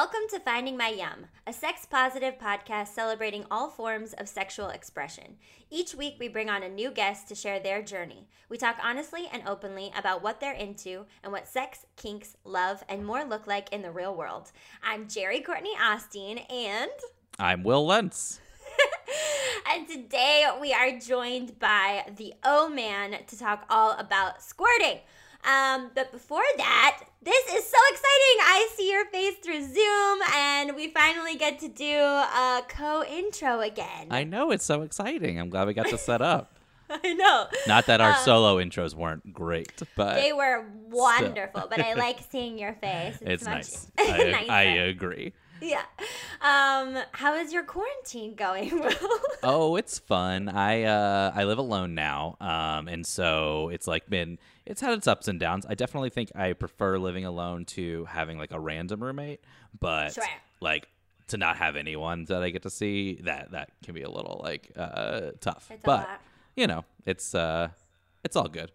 Welcome to Finding My Yum, a sex positive podcast celebrating all forms of sexual expression. Each week, we bring on a new guest to share their journey. We talk honestly and openly about what they're into and what sex, kinks, love, and more look like in the real world. I'm Jerry Courtney Austin, and I'm Will Lentz. and today we are joined by the O Man to talk all about squirting. Um, but before that, this is so exciting. I see your face through Zoom, and we finally get to do a co intro again. I know, it's so exciting. I'm glad we got to set up. I know. Not that our um, solo intros weren't great, but they were wonderful. but I like seeing your face. It's, it's nice. I, I agree. Yeah. Um, how is your quarantine going, oh, it's fun. I uh, I live alone now, um, and so it's like been it's had its ups and downs. I definitely think I prefer living alone to having like a random roommate, but sure. like to not have anyone that I get to see that that can be a little like uh, tough. It's but you know, it's uh, it's all good.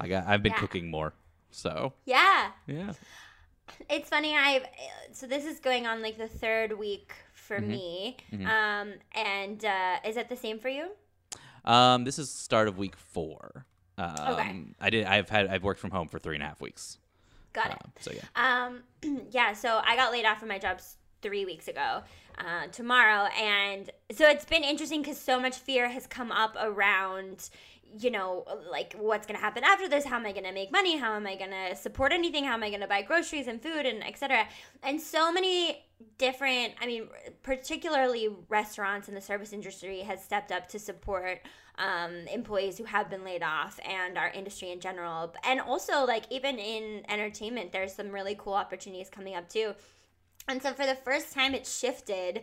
I got I've been yeah. cooking more, so yeah, yeah. It's funny. I've so this is going on like the third week for mm-hmm. me. Mm-hmm. Um, and uh, is that the same for you? Um, this is start of week four. Um, okay. I did. I've had. I've worked from home for three and a half weeks. Got it. Um, so yeah. Um, yeah. So I got laid off from my job three weeks ago. Uh, tomorrow, and so it's been interesting because so much fear has come up around you know, like what's going to happen after this? How am I going to make money? How am I going to support anything? How am I going to buy groceries and food and etc. And so many different, I mean, particularly restaurants and the service industry has stepped up to support um, employees who have been laid off and our industry in general. And also, like, even in entertainment, there's some really cool opportunities coming up too. And so, for the first time, it shifted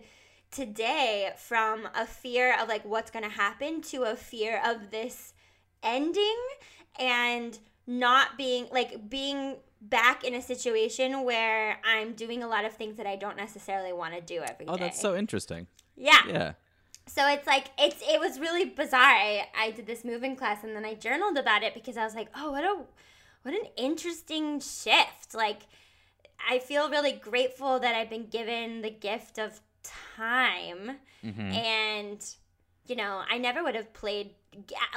today from a fear of like what's going to happen to a fear of this ending and not being like being back in a situation where I'm doing a lot of things that I don't necessarily want to do every oh, day. that's so interesting. Yeah. Yeah. So it's like it's it was really bizarre. I, I did this moving class and then I journaled about it because I was like, oh, what a what an interesting shift. Like I feel really grateful that I've been given the gift of time mm-hmm. and you know, I never would have played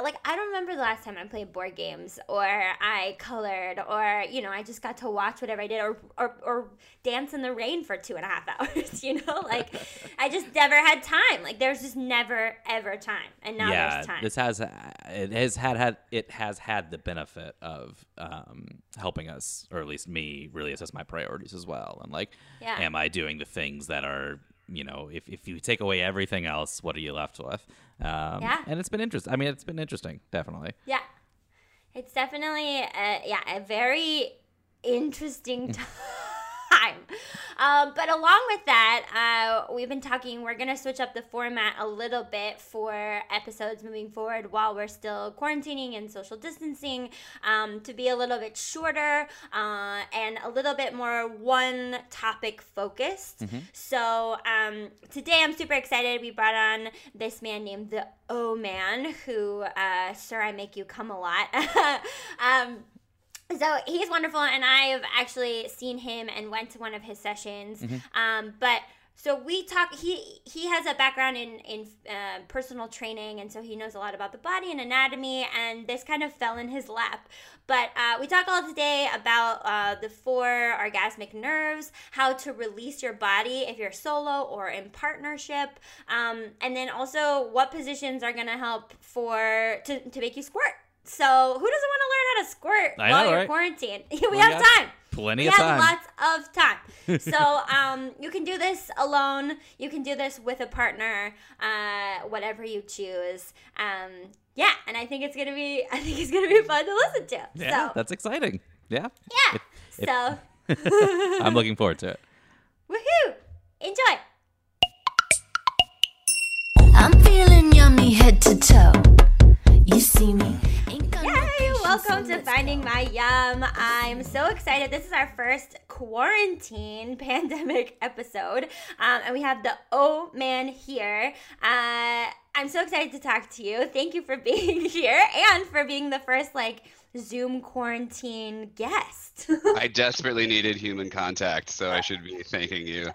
like I don't remember the last time I played board games or I colored or you know I just got to watch whatever I did or or, or dance in the rain for two and a half hours. You know, like I just never had time. Like there's just never ever time, and now yeah, there's time. This has it has had had it has had the benefit of um, helping us, or at least me, really assess my priorities as well. And like, yeah. am I doing the things that are you know, if, if you take away everything else, what are you left with? Um, yeah. And it's been interesting. I mean, it's been interesting, definitely. Yeah. It's definitely, a, yeah, a very interesting time. time. Um, but along with that, uh, we've been talking, we're going to switch up the format a little bit for episodes moving forward while we're still quarantining and social distancing um, to be a little bit shorter uh, and a little bit more one topic focused. Mm-hmm. So um, today I'm super excited. We brought on this man named the O Man, who, uh, sir, I make you come a lot. so he's wonderful and i've actually seen him and went to one of his sessions. Mm-hmm. um, but so we talk he he has a background in in uh, personal training and so he knows a lot about the body and anatomy and this kind of fell in his lap. But uh, we talk all today about uh, the four orgasmic nerves how to release your body if you're solo or in partnership um, and then also what positions are going to help for to, to make you squirt so who doesn't want to learn how to squirt I while know, you're right? quarantined? we, we have time. Plenty we of time. We have lots of time. so um, you can do this alone. You can do this with a partner. Uh, whatever you choose. Um, yeah, and I think it's gonna be. I think it's gonna be fun to listen to. Yeah, so. that's exciting. Yeah. Yeah. If, so. If, I'm looking forward to it. Woohoo! Enjoy. I'm feeling yummy head to toe. You see me. Yay! Welcome to Finding My Yum. I'm so excited. This is our first quarantine pandemic episode, um, and we have the O Man here. Uh, I'm so excited to talk to you. Thank you for being here and for being the first like Zoom quarantine guest. I desperately needed human contact, so I should be thanking you.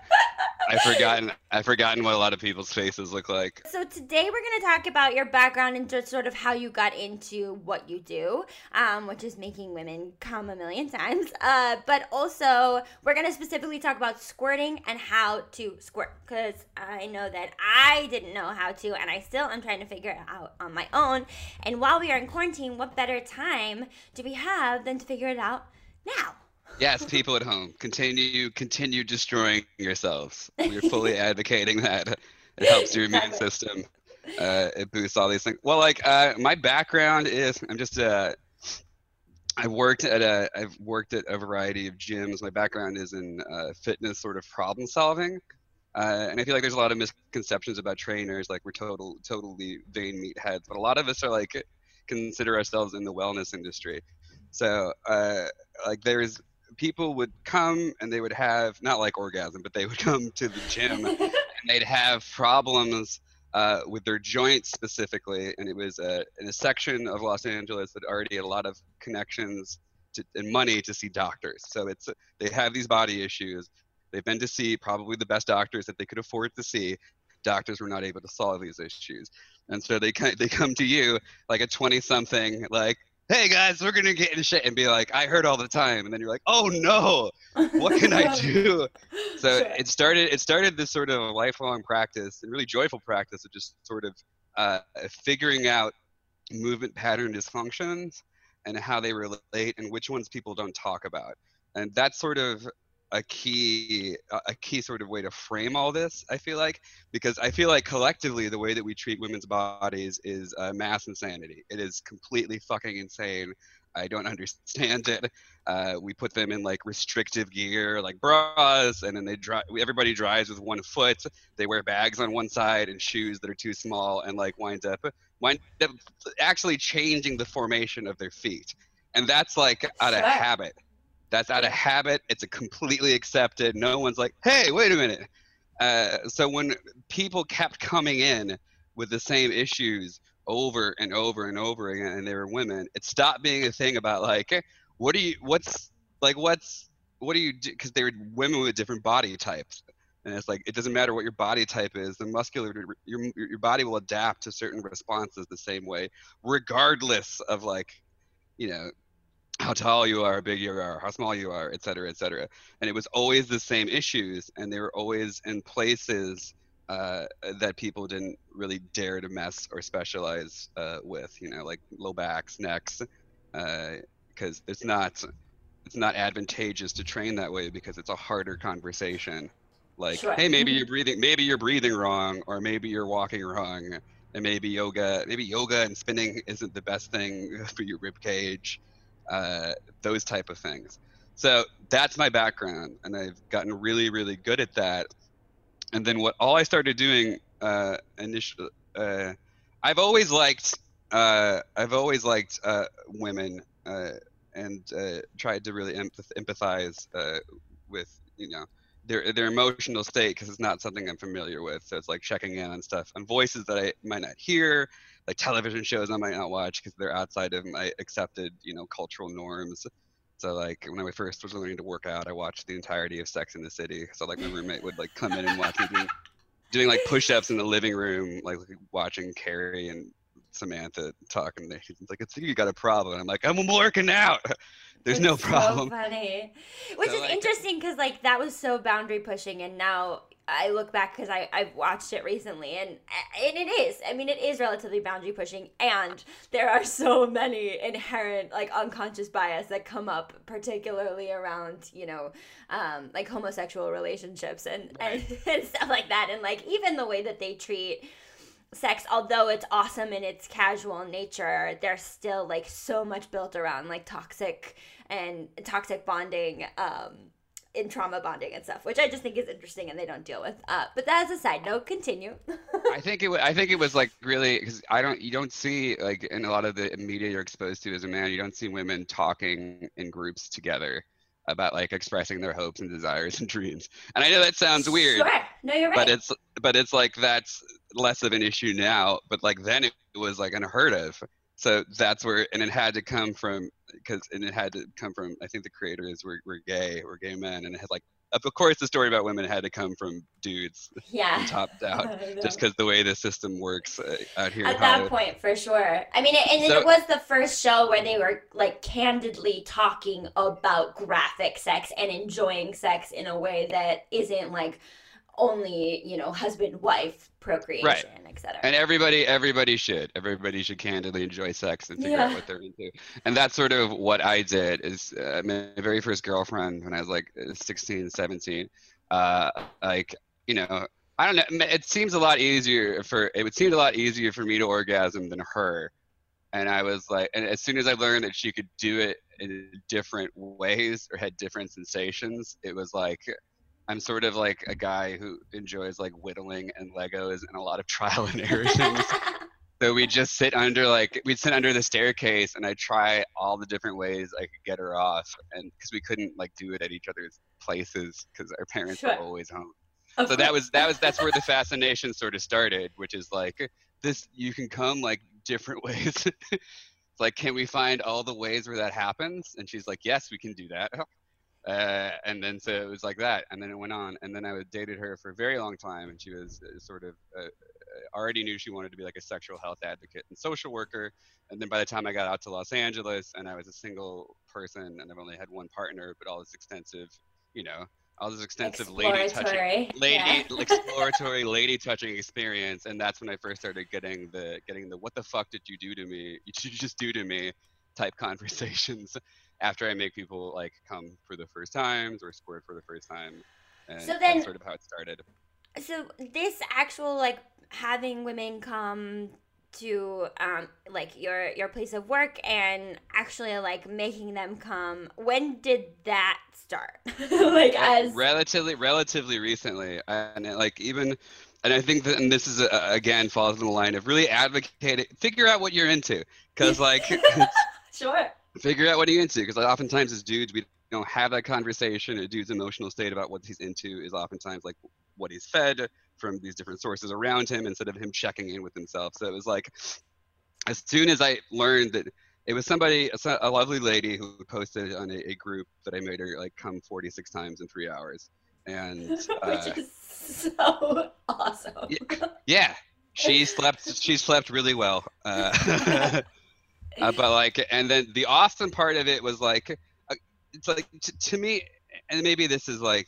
I've forgotten I've forgotten what a lot of people's faces look like. So today we're going to talk about your background and just sort of how you got into what you do, um, which is making women come a million times. Uh, but also we're going to specifically talk about squirting and how to squirt because I know that I didn't know how to, and I still am trying to figure it out on my own. And while we are in quarantine, what better time do we have than to figure it out now? Yes, people at home, continue continue destroying yourselves. We're fully advocating that. It helps your immune system. Uh, it boosts all these things. Well, like uh, my background is, I'm just uh, I've worked at a I've worked at a variety of gyms. My background is in uh, fitness, sort of problem solving, uh, and I feel like there's a lot of misconceptions about trainers. Like we're total totally vain meatheads, but a lot of us are like consider ourselves in the wellness industry. So uh, like there's people would come and they would have not like orgasm, but they would come to the gym and they'd have problems uh, with their joints specifically, and it was uh, in a section of Los Angeles that already had a lot of connections to, and money to see doctors. So it's they have these body issues. They've been to see probably the best doctors that they could afford to see. Doctors were not able to solve these issues, and so they they come to you like a 20 something like hey guys, we're gonna get in shit and be like, I heard all the time, and then you're like, oh no, what can I do? So sure. it started. It started this sort of lifelong practice and really joyful practice of just sort of uh, figuring out movement pattern dysfunctions and how they relate and which ones people don't talk about. And that sort of a key a key sort of way to frame all this i feel like because i feel like collectively the way that we treat women's bodies is uh, mass insanity. It is completely fucking insane. I don't understand it. Uh, we put them in like restrictive gear like bras and then they drive everybody drives with one foot. They wear bags on one side and shoes that are too small and like wind up wind up actually changing the formation of their feet. And that's like out of habit that's out of habit. It's a completely accepted. No one's like, hey, wait a minute. Uh, so when people kept coming in with the same issues over and over and over again, and they were women, it stopped being a thing about like, what do you, what's like, what's, what do you do? Because they were women with different body types. And it's like it doesn't matter what your body type is. The muscular your your body will adapt to certain responses the same way, regardless of like, you know, how tall you are, how big you are, how small you are, et cetera, et cetera. And it was always the same issues, and they were always in places uh, that people didn't really dare to mess or specialize uh, with. You know, like low backs, necks, because uh, it's not it's not advantageous to train that way because it's a harder conversation. Like, sure. hey, maybe you're breathing, maybe you're breathing wrong, or maybe you're walking wrong, and maybe yoga, maybe yoga and spinning isn't the best thing for your rib cage uh, those type of things. So that's my background, and I've gotten really, really good at that. And then what all I started doing uh, initially, uh, I've always liked, uh, I've always liked uh, women uh, and uh, tried to really empath- empathize uh, with, you know, their their emotional state because it's not something I'm familiar with. So it's like checking in on stuff on voices that I might not hear, like television shows I might not watch because they're outside of my accepted, you know, cultural norms. So like when I first was learning to work out, I watched the entirety of Sex in the City. So like my roommate would like come in and watch me doing, doing like push-ups in the living room, like watching Carrie and Samantha talking. To me. He's like, "I think you got a problem." I'm like, "I'm working out." There's it's no problem. So funny, which so, is like, interesting because like that was so boundary pushing, and now I look back because I I've watched it recently and and it is I mean it is relatively boundary pushing and there are so many inherent like unconscious bias that come up particularly around you know um, like homosexual relationships and, right. and and stuff like that and like even the way that they treat sex although it's awesome in its casual nature there's still like so much built around like toxic and toxic bonding um in trauma bonding and stuff, which I just think is interesting and they don't deal with. Uh, but that's a side note. Continue. I think it. Was, I think it was like really because I don't. You don't see like in a lot of the media you're exposed to as a man. You don't see women talking in groups together about like expressing their hopes and desires and dreams. And I know that sounds weird. Sure. No, you're right. But it's but it's like that's less of an issue now, but like then it was like unheard of. So that's where, and it had to come from because, and it had to come from. I think the creators were, were gay, were gay men, and it had like, of course, the story about women had to come from dudes, Yeah. topped out, just because the way the system works uh, out here. At that point, for sure. I mean, it, and So- it was the first show where they were like candidly talking about graphic sex and enjoying sex in a way that isn't like only you know husband wife procreation etc and everybody everybody should. Everybody should candidly enjoy sex and figure out what they're into. And that's sort of what i did is uh, my very first girlfriend when i was like 16 17 uh like you know i don't know it seems a lot easier for it would seem a lot easier for me to orgasm than her. And i was like and as soon as i learned that she could do it in different ways or had different sensations it was like I'm sort of like a guy who enjoys like whittling and Legos and a lot of trial and error things. so we just sit under like we'd sit under the staircase and I'd try all the different ways I could get her off, and because we couldn't like do it at each other's places because our parents Sure. were always home. Of So that was that was that's where the fascination sort of started, which is like this you can come like different ways. like, can we find all the ways where that happens? And she's like, yes, we can do that. Uh, and then so it was like that, and then it went on, and then I dated her for a very long time, and she was uh, sort of uh, uh, already knew she wanted to be like a sexual health advocate and social worker. And then by the time I got out to Los Angeles, and I was a single person, and I've only had one partner, but all this extensive, you know, all this extensive lady touching lady yeah. exploratory lady touching experience and that's when i first started getting the getting the what the fuck did you do to me you just do to me type conversations after i make people like come for the first times or squirt for the first time and So then- that's sort of how it started. So this actual like having women come to um like your your place of work and actually like making them come when did that start? Like as relatively relatively recently and it, like even and i think that and this is uh again falls in the line of really advocating figure out what you're into because like sure figure out what you're into because oftentimes as dudes we don't have that conversation. A dude's emotional state about what he's into is oftentimes like what he's fed from these different sources around him instead of him checking in with himself. So it was like as soon as i learned that it was somebody a a lovely lady who posted on a, a group that i made her like come 46 times in three hours. And uh, which is so awesome. Yeah. yeah. She slept she slept really well. Uh, uh, but like and then the awesome part of it was like uh, it's like t- to me and maybe this is like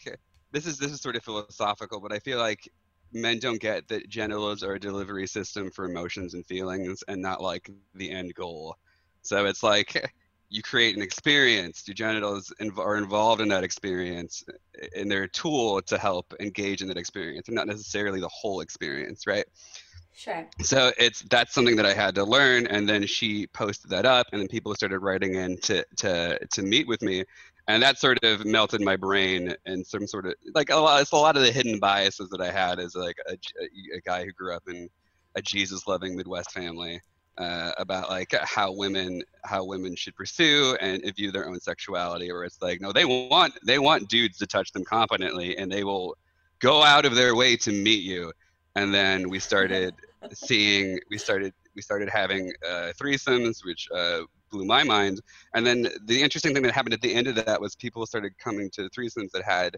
this is this is sort of philosophical but i feel like men don't get that genitals are a delivery system for emotions and feelings and not like the end goal. So it's like you create an experience your genitals inv- are involved in that experience and they're a tool to help engage in that experience and not necessarily the whole experience right sure so it's that's something that I had to learn, and then she posted that up, and then people started writing in to to to meet with me, and that sort of melted my brain and some sort of like a lot. It's a lot of the hidden biases that I had as like a, a, a guy who grew up in a Jesus loving Midwest family. Uh, about like how women how women should pursue and view their own sexuality where it's like no they want they want dudes to touch them competently and they will go out of their way to meet you and then we started seeing we started we started having uh, threesomes which uh, blew my mind. And then the interesting thing that happened at the end of that was people started coming to threesomes that had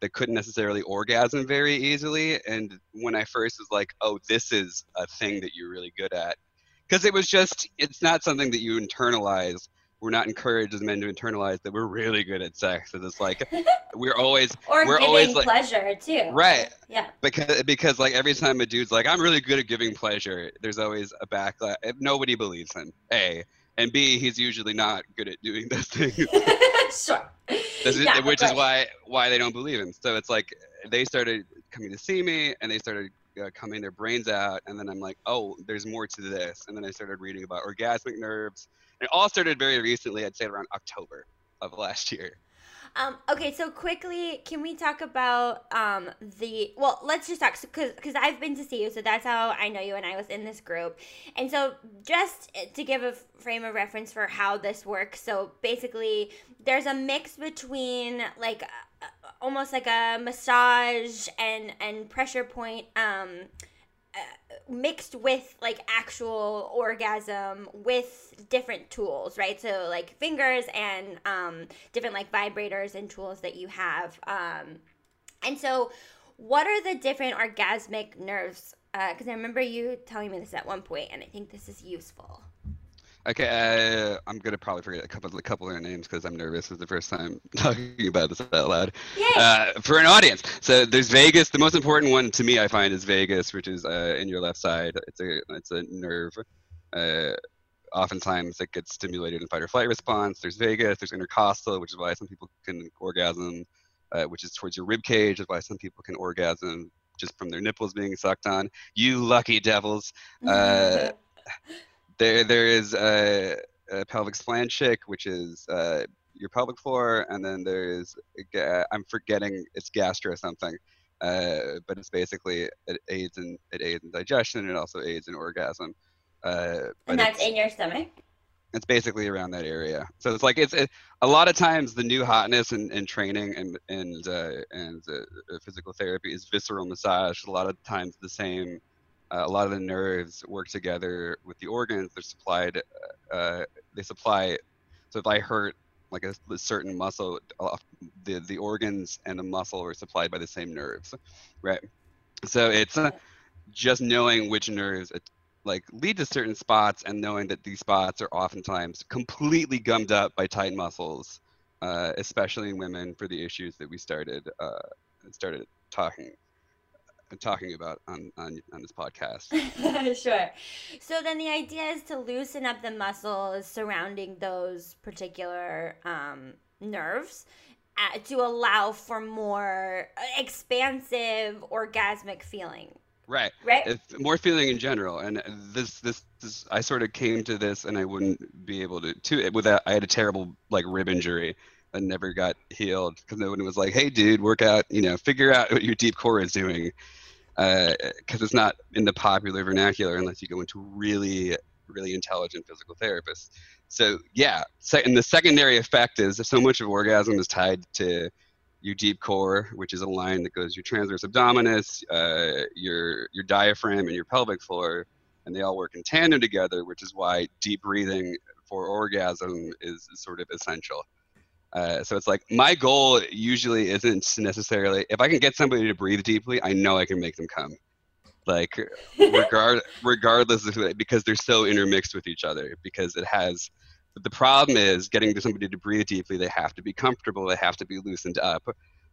that couldn't necessarily orgasm very easily. And when i first was like oh this is a thing that you're really good at. Because it was just it's not something that you internalize we're not encouraged as men to internalize that we're really good at sex it's like we're always or We're giving always, like- pleasure too. Right. Yeah. Because because like every time a dude's like i'm really good at giving pleasure there's always a backlash nobody believes him a and b he's usually not good at doing those things. Sure. Is- Yeah, which is why why they don't believe him. So it's like they started coming to see me and they started uh, coming their brains out and then i'm like oh there's more to this and then i started reading about orgasmic nerves it all started very recently i'd say around october of last year Um, okay, so quickly, can we talk about um, the? Well, let's just talk because because I've been to see you, so that's how I know you, and I was in this group, and so just to give a frame of reference for how this works. So basically, there's a mix between like uh, almost like a massage and and pressure point um, uh, mixed with like actual orgasm with different tools, right? So like fingers and um, different like vibrators and tools that you have. Um, and so, what are the different orgasmic nerves? Because uh, I remember you telling me this at one point, and I think this is useful. Okay, uh, I'm gonna probably forget a couple, a couple of their names because I'm nervous. It's the first time talking about this out loud uh, for an audience. So there's vagus. The most important one to me, I find, is vagus, which is uh, in your left side. It's a it's a nerve. Uh, oftentimes, it gets stimulated in fight or flight response. There's vagus. There's intercostal, which is why some people can orgasm, uh, which is towards your rib cage. Is why some people can orgasm just from their nipples being sucked on. You lucky devils. There there is a, a pelvic splanchnic, which is uh, your pelvic floor, and then there's I'm forgetting it's gastro something, uh, but it's basically it aids in it aids in digestion it also aids in orgasm. Uh, and that's in your stomach. It's basically around that area. So it's like it's it, a lot of times the new hotness and, and training and and uh, and uh, physical therapy is visceral massage. A lot of times the same uh, a lot of the nerves work together with the organs. They're supplied. Uh, they supply. So if I hurt like a, a, certain muscle, the the organs and the muscle are supplied by the same nerves, right? So it's uh, just knowing which nerves uh, like lead to certain spots and knowing that these spots are oftentimes completely gummed up by tight muscles, uh, especially in women for the issues that we started uh, started talking talking about on, on, on this podcast. sure. So then the idea is to loosen up the muscles surrounding those particular um, nerves uh, to allow for more expansive orgasmic feeling. Right. Right. It's more feeling in general, and this, this this I sort of came to this, and I wouldn't be able to to without I had a terrible like rib injury and never got healed because no one was like, "Hey, dude, work out. You know, figure out what your deep core is doing." because uh, it's not in the popular vernacular unless you go into really really intelligent physical therapists so yeah and the secondary effect is so much of orgasm is tied to your deep core which is a line that goes your transverse abdominis uh, your your diaphragm and your pelvic floor and they all work in tandem together which is why deep breathing for orgasm is sort of essential uh, so it's like my goal usually isn't necessarily if I can get somebody to breathe deeply, I know I can make them come. Like regard regardless of it, because they're so intermixed with each other. Because it has. The problem is getting somebody to breathe deeply. They have to be comfortable. They have to be loosened up.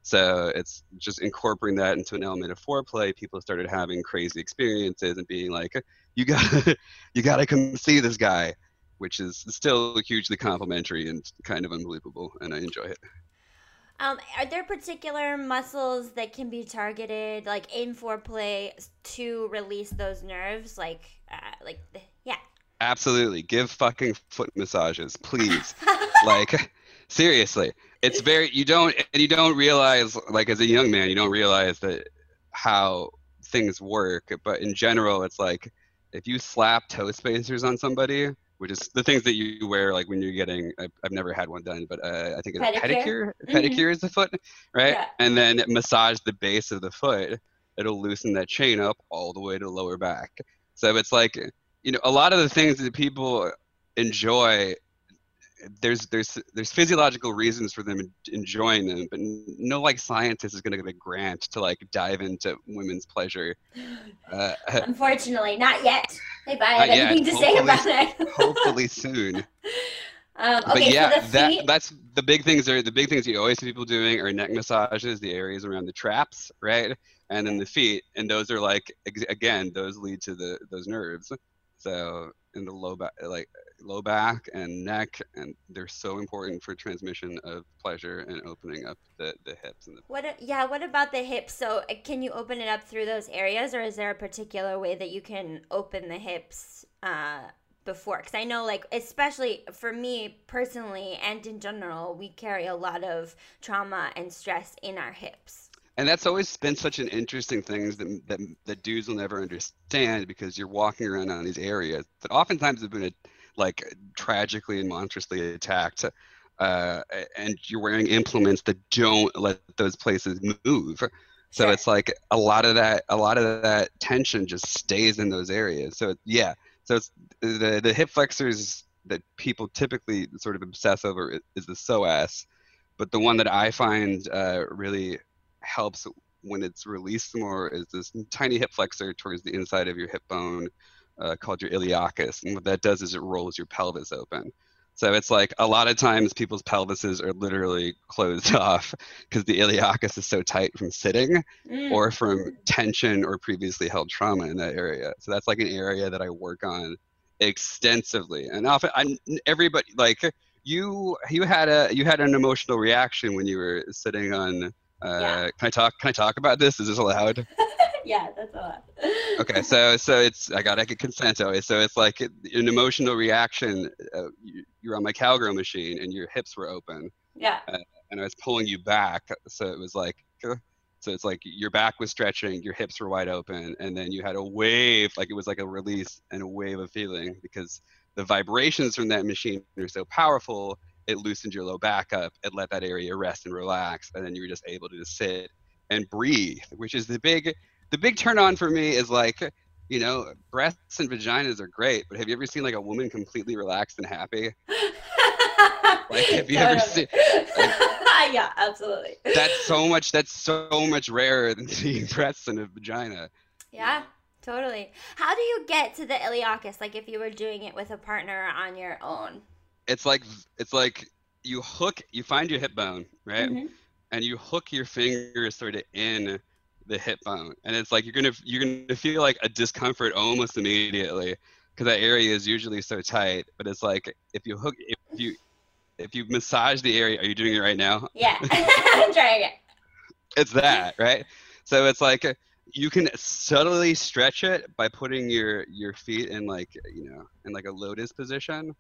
So it's just incorporating that into an element of foreplay. People started having crazy experiences and being like, "You got, you got to come see this guy." Which is still hugely complimentary and kind of unbelievable, and I enjoy it. Um, are there particular muscles that can be targeted, like in foreplay, to release those nerves? Like, uh, like, yeah. Absolutely, give fucking foot massages, please. like, seriously, it's very you don't and you don't realize like as a young man you don't realize that how things work, but in general it's like if you slap toe spacers on somebody which is the things that you wear like when you're getting I've, I've never had one done but uh, i think it's pedicure pedicure, mm-hmm. pedicure is the foot right yeah. and then massage the base of the foot it'll loosen that chain up all the way to the lower back so it's like you know a lot of the things that people enjoy there's there's there's physiological reasons for them enjoying them, but no like scientist is going to get a grant to like dive into women's pleasure. Uh, Unfortunately, not yet. If I have anything to say about it, hopefully soon. Um, okay, but yeah, so that that's the big things are the big things you always see people doing are neck massages, the areas around the traps, right, and then the feet, and those are like again those lead to the those nerves. So in the low back, like low back and neck, and they're so important for transmission of pleasure and opening up the, the hips and the. What? Yeah. What about the hips? So uh, can you open it up through those areas, or is there a particular way that you can open the hips? Uh, before because i know like especially for me personally and in general we carry a lot of trauma and stress in our hips and that's always been such an interesting thing that, that, that dudes will never understand because you're walking around on these areas that oftentimes have been like tragically and monstrously attacked uh, and you're wearing implements that don't let those places move So Sure. it's like a lot of that a lot of that tension just stays in those areas. So yeah, so it's the the hip flexors that people typically sort of obsess over is the psoas, but the one that I find uh, really helps when it's released more is this tiny hip flexor towards the inside of your hip bone uh, called your iliacus, and what that does is it rolls your pelvis open. So it's like a lot of times people's pelvises are literally closed off because the iliacus is so tight from sitting Mm. or from tension or previously held trauma in that area. So that's like an area that I work on extensively. And often I'm everybody like you you had a you had an emotional reaction when you were sitting on uh Yeah. can I talk can I talk about this? Is this allowed? yeah, that's a lot. okay so so it's i gotta get consent always so it's like an emotional reaction uh, you, you're on my cowgirl machine and your hips were open Yeah. and i was pulling you back so it was like uh, so it's like your back was stretching your hips were wide open and then you had a wave like it was like a release and a wave of feeling because the vibrations from that machine are so powerful it loosened your low back up it let that area rest and relax and then you were just able to just sit and breathe which is the big the big turn on for me is like you know breasts and vaginas are great but have you ever seen like a woman completely relaxed and happy Like, have you ever Totally. yeah, absolutely. that's so much that's so much rarer than seeing breasts and a vagina Yeah, totally. How do you get to the iliacus? Like if you were doing it with a partner on your own. it's like it's like you hook you find your hip bone right Mhm. and you hook your fingers sort of in the hip bone. And it's like you're gonna you're gonna feel like a discomfort almost immediately because that area is usually so tight. But it's like if you hook if you if you massage the area are you doing it right now? Yeah, I'm trying it. it's that right? So it's like you can subtly stretch it by putting your your feet in like you know in like a lotus position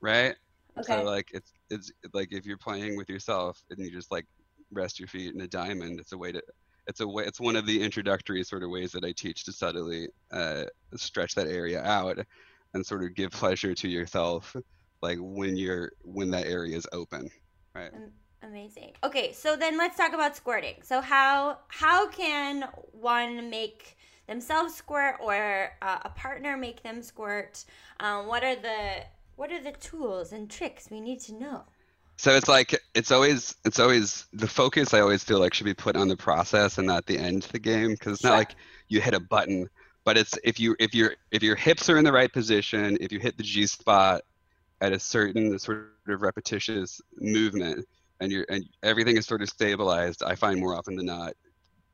right? Okay. so like it's it's like if you're playing with yourself and you just like rest your feet in a diamond it's a way to it's a way it's one of the introductory sort of ways that i teach to subtly uh, stretch that area out and sort of give pleasure to yourself like when you're when that area is open right Amazing. Okay, so then let's talk about squirting. So how how can one make themselves squirt or uh, a partner make them squirt? Um, what are the what are the tools and tricks we need to know? So it's like it's always it's always the focus I always feel like should be put on the process and not the end of the game because it's Sure. not like you hit a button, but it's if you if your if your hips are in the right position, if you hit the G spot at a certain sort of repetitious movement and you're and everything is sort of stabilized, I find more often than not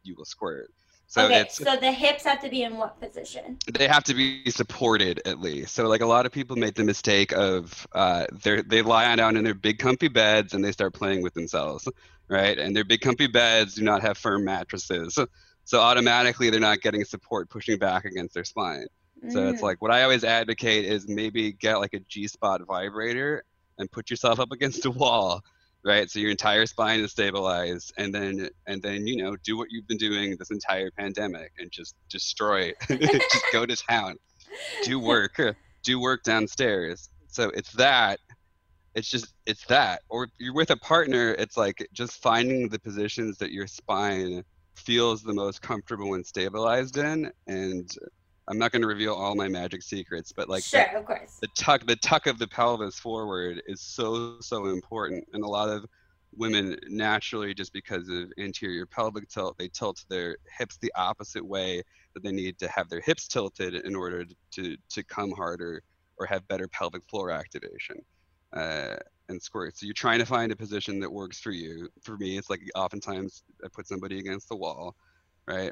you will squirt. So okay, it's so the hips have to be in what position? they have to be supported at least. So like a lot of people make the mistake of uh, they they lie on down in their big comfy beds and they start playing with themselves, right? And their big comfy beds do not have firm mattresses, so automatically they're not getting support pushing back against their spine. So it's Mm. like what I always advocate is maybe get like a G spot vibrator and put yourself up against a wall, right? So your entire spine is stabilized, and then and then you know do what you've been doing this entire pandemic and just destroy, just go to town, do work, uh, do work downstairs. So it's that. It's just it's that. Or you're with a partner, it's like just finding the positions that your spine feels the most comfortable and stabilized in and I'm not going to reveal all my magic secrets, but like sure, the, of course. the tuck, the tuck of the pelvis forward is so so important, and a lot of women naturally, just because of anterior pelvic tilt, they tilt their hips the opposite way that they need to have their hips tilted in order to to, come harder or have better pelvic floor activation. Uh, and squirt. So you're trying to find a position that works for you. For me, it's like oftentimes I put somebody against the wall, right?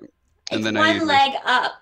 It's then I one leg up,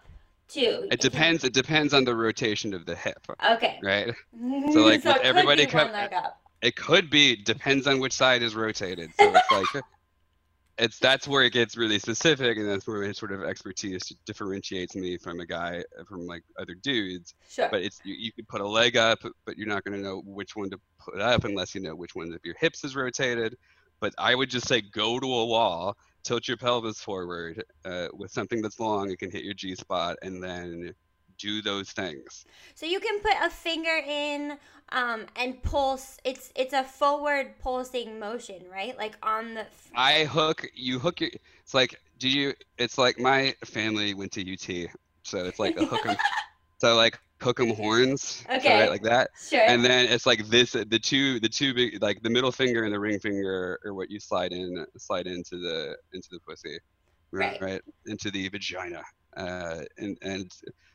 too. It depends. It depends on the rotation of the hip, Okay. right? So, like, it with everybody come- one leg up. It could be depends on which side is rotated. So it's like it's that's where it gets really specific, and that's where my sort of expertise differentiates me from a guy from like other dudes. Sure. But it's you, you could put a leg up, but you're not going to know which one to put up unless you know which one of your hips is rotated. But I would just say go to a wall, tilt your pelvis forward uh, with something that's long. It can hit your G spot, and then do those things. So you can put a finger in um, and pulse. It's it's a forward pulsing motion, right? Like on the. f- I hook you hook your. It's like do you? It's like my family went to UT, so it's like a hook so like hook 'em horns. so Okay. right, like that. Sure. and then it's like this the two the two big like the middle finger and the ring finger are what you slide in slide into the into the pussy Right. right, into the vagina uh and and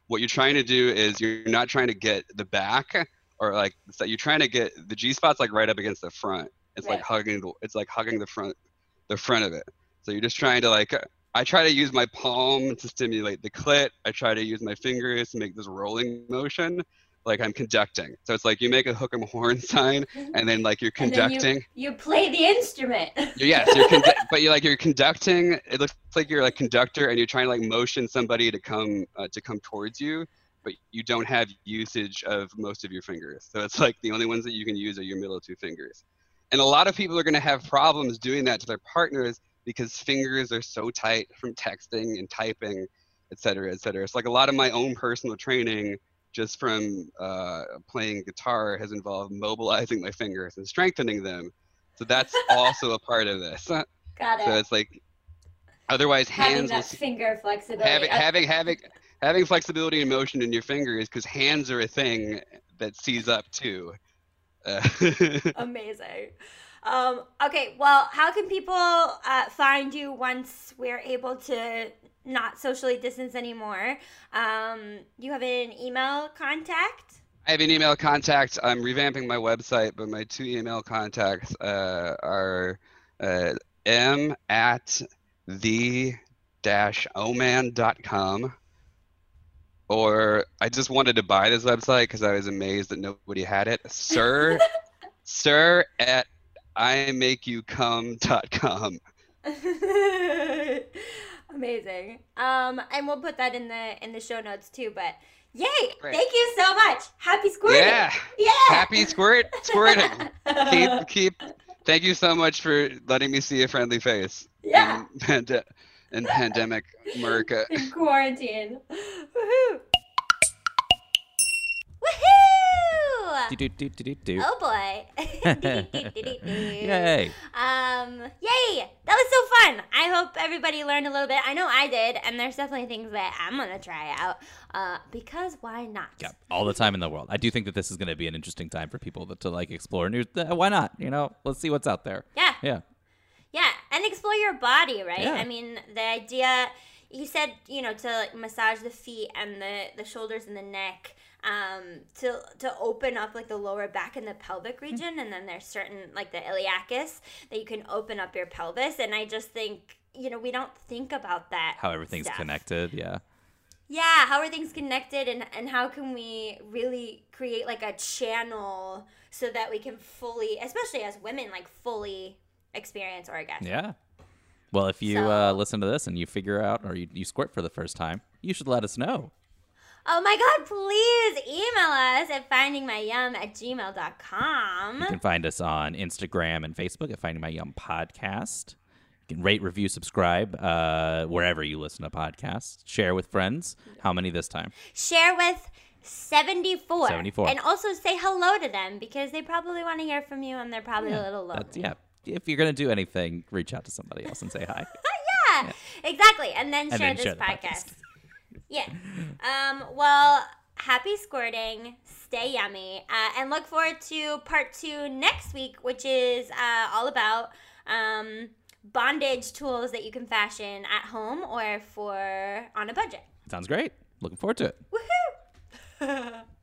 what you're trying to do is you're not trying to get the back or like so you're trying to get the g spot's like right up against the front it's like hugging the it's like hugging the front the front of it so you're just trying to like I try to use my palm to stimulate the clit. I try to use my fingers to make this rolling motion, like I'm conducting. So it's like you make a hook 'em horn sign, and then like you're And conducting. You play the instrument. yes, you're condu- but you're like you're conducting. It looks like you're like conductor, and you're trying to like motion somebody to come uh, to come towards you, but you don't have usage of most of your fingers. So it's like the only ones that you can use are your middle two fingers. And a lot of people are going to have problems doing that to their partners because fingers are so tight from texting and typing, et cetera, et cetera. It's like a lot of my own personal training just from uh, playing guitar has involved mobilizing my fingers and strengthening them. So that's also a part of this. So Got it. So it's like, otherwise having hands that finger flexibility. having having having having flexibility and motion in your fingers because hands are a thing that sees up too. Uh, Amazing. Um, okay, well, how can people uh, find you once we're able to not socially distance anymore? Um, you have an email contact? I have an email contact. I'm revamping my website, but my two email contacts uh, are uh, m at the dash oman.com or I just wanted to buy this website because I was amazed that nobody had it. Sir, sir at imakeyoucome.com. Amazing. Um, and we'll put that in the in the show notes too. But yay! Great. Thank you so much. Happy squirting. Yeah, Yeah. happy squirt squirting. keep keep. Thank you so much for letting me see a friendly face. Yeah. In, pande- in pandemic America. in quarantine. Woohoo! Do, do, do, do. Oh boy. Yay. Um, yay! That was so fun. I hope everybody learned a little bit. I know I did, and there's definitely things that I'm gonna try out. Uh, because why not? Yeah, all the time in the world. I do think that this is going to be an interesting time for people to, to like explore new. Uh, why not? You know, let's see what's out there. Yeah. Yeah. Yeah, and explore your body, right? Yeah. I mean, the idea he said, you know, to like massage the feet and the the shoulders and the neck, um, to to open up like the lower back and the pelvic Hmm. region, and then there's certain like the iliacus that you can open up your pelvis, and I just think. You know, we don't think about that. How everything's stuff. connected. Yeah. Yeah, how are things connected and, and how can we really create like a channel so that we can fully, especially as women, like fully experience orgasm? Yeah. Well, if you uh, listen to this and you figure out or you, you squirt for the first time, you should let us know. Oh my god, please email us at findingmyyum at gmail.com. You can find us on Instagram and Facebook at Finding My Yum Podcast. You can rate, review, subscribe uh, wherever you listen to podcasts. Share with friends. How many this time? Share with 74. 74. And also say hello to them because they probably want to hear from you and they're probably a little lonely. That's, yeah. If you're going to do anything, reach out to somebody else and say hi. yeah, exactly. And then And share then this share the podcast. podcast. Yeah. Um, well, happy squirting. Stay yummy. Uh, and look forward to part two next week, which is uh, all about um, bondage tools that you can fashion at home or for on a budget. Sounds great. Looking forward to it. Woohoo!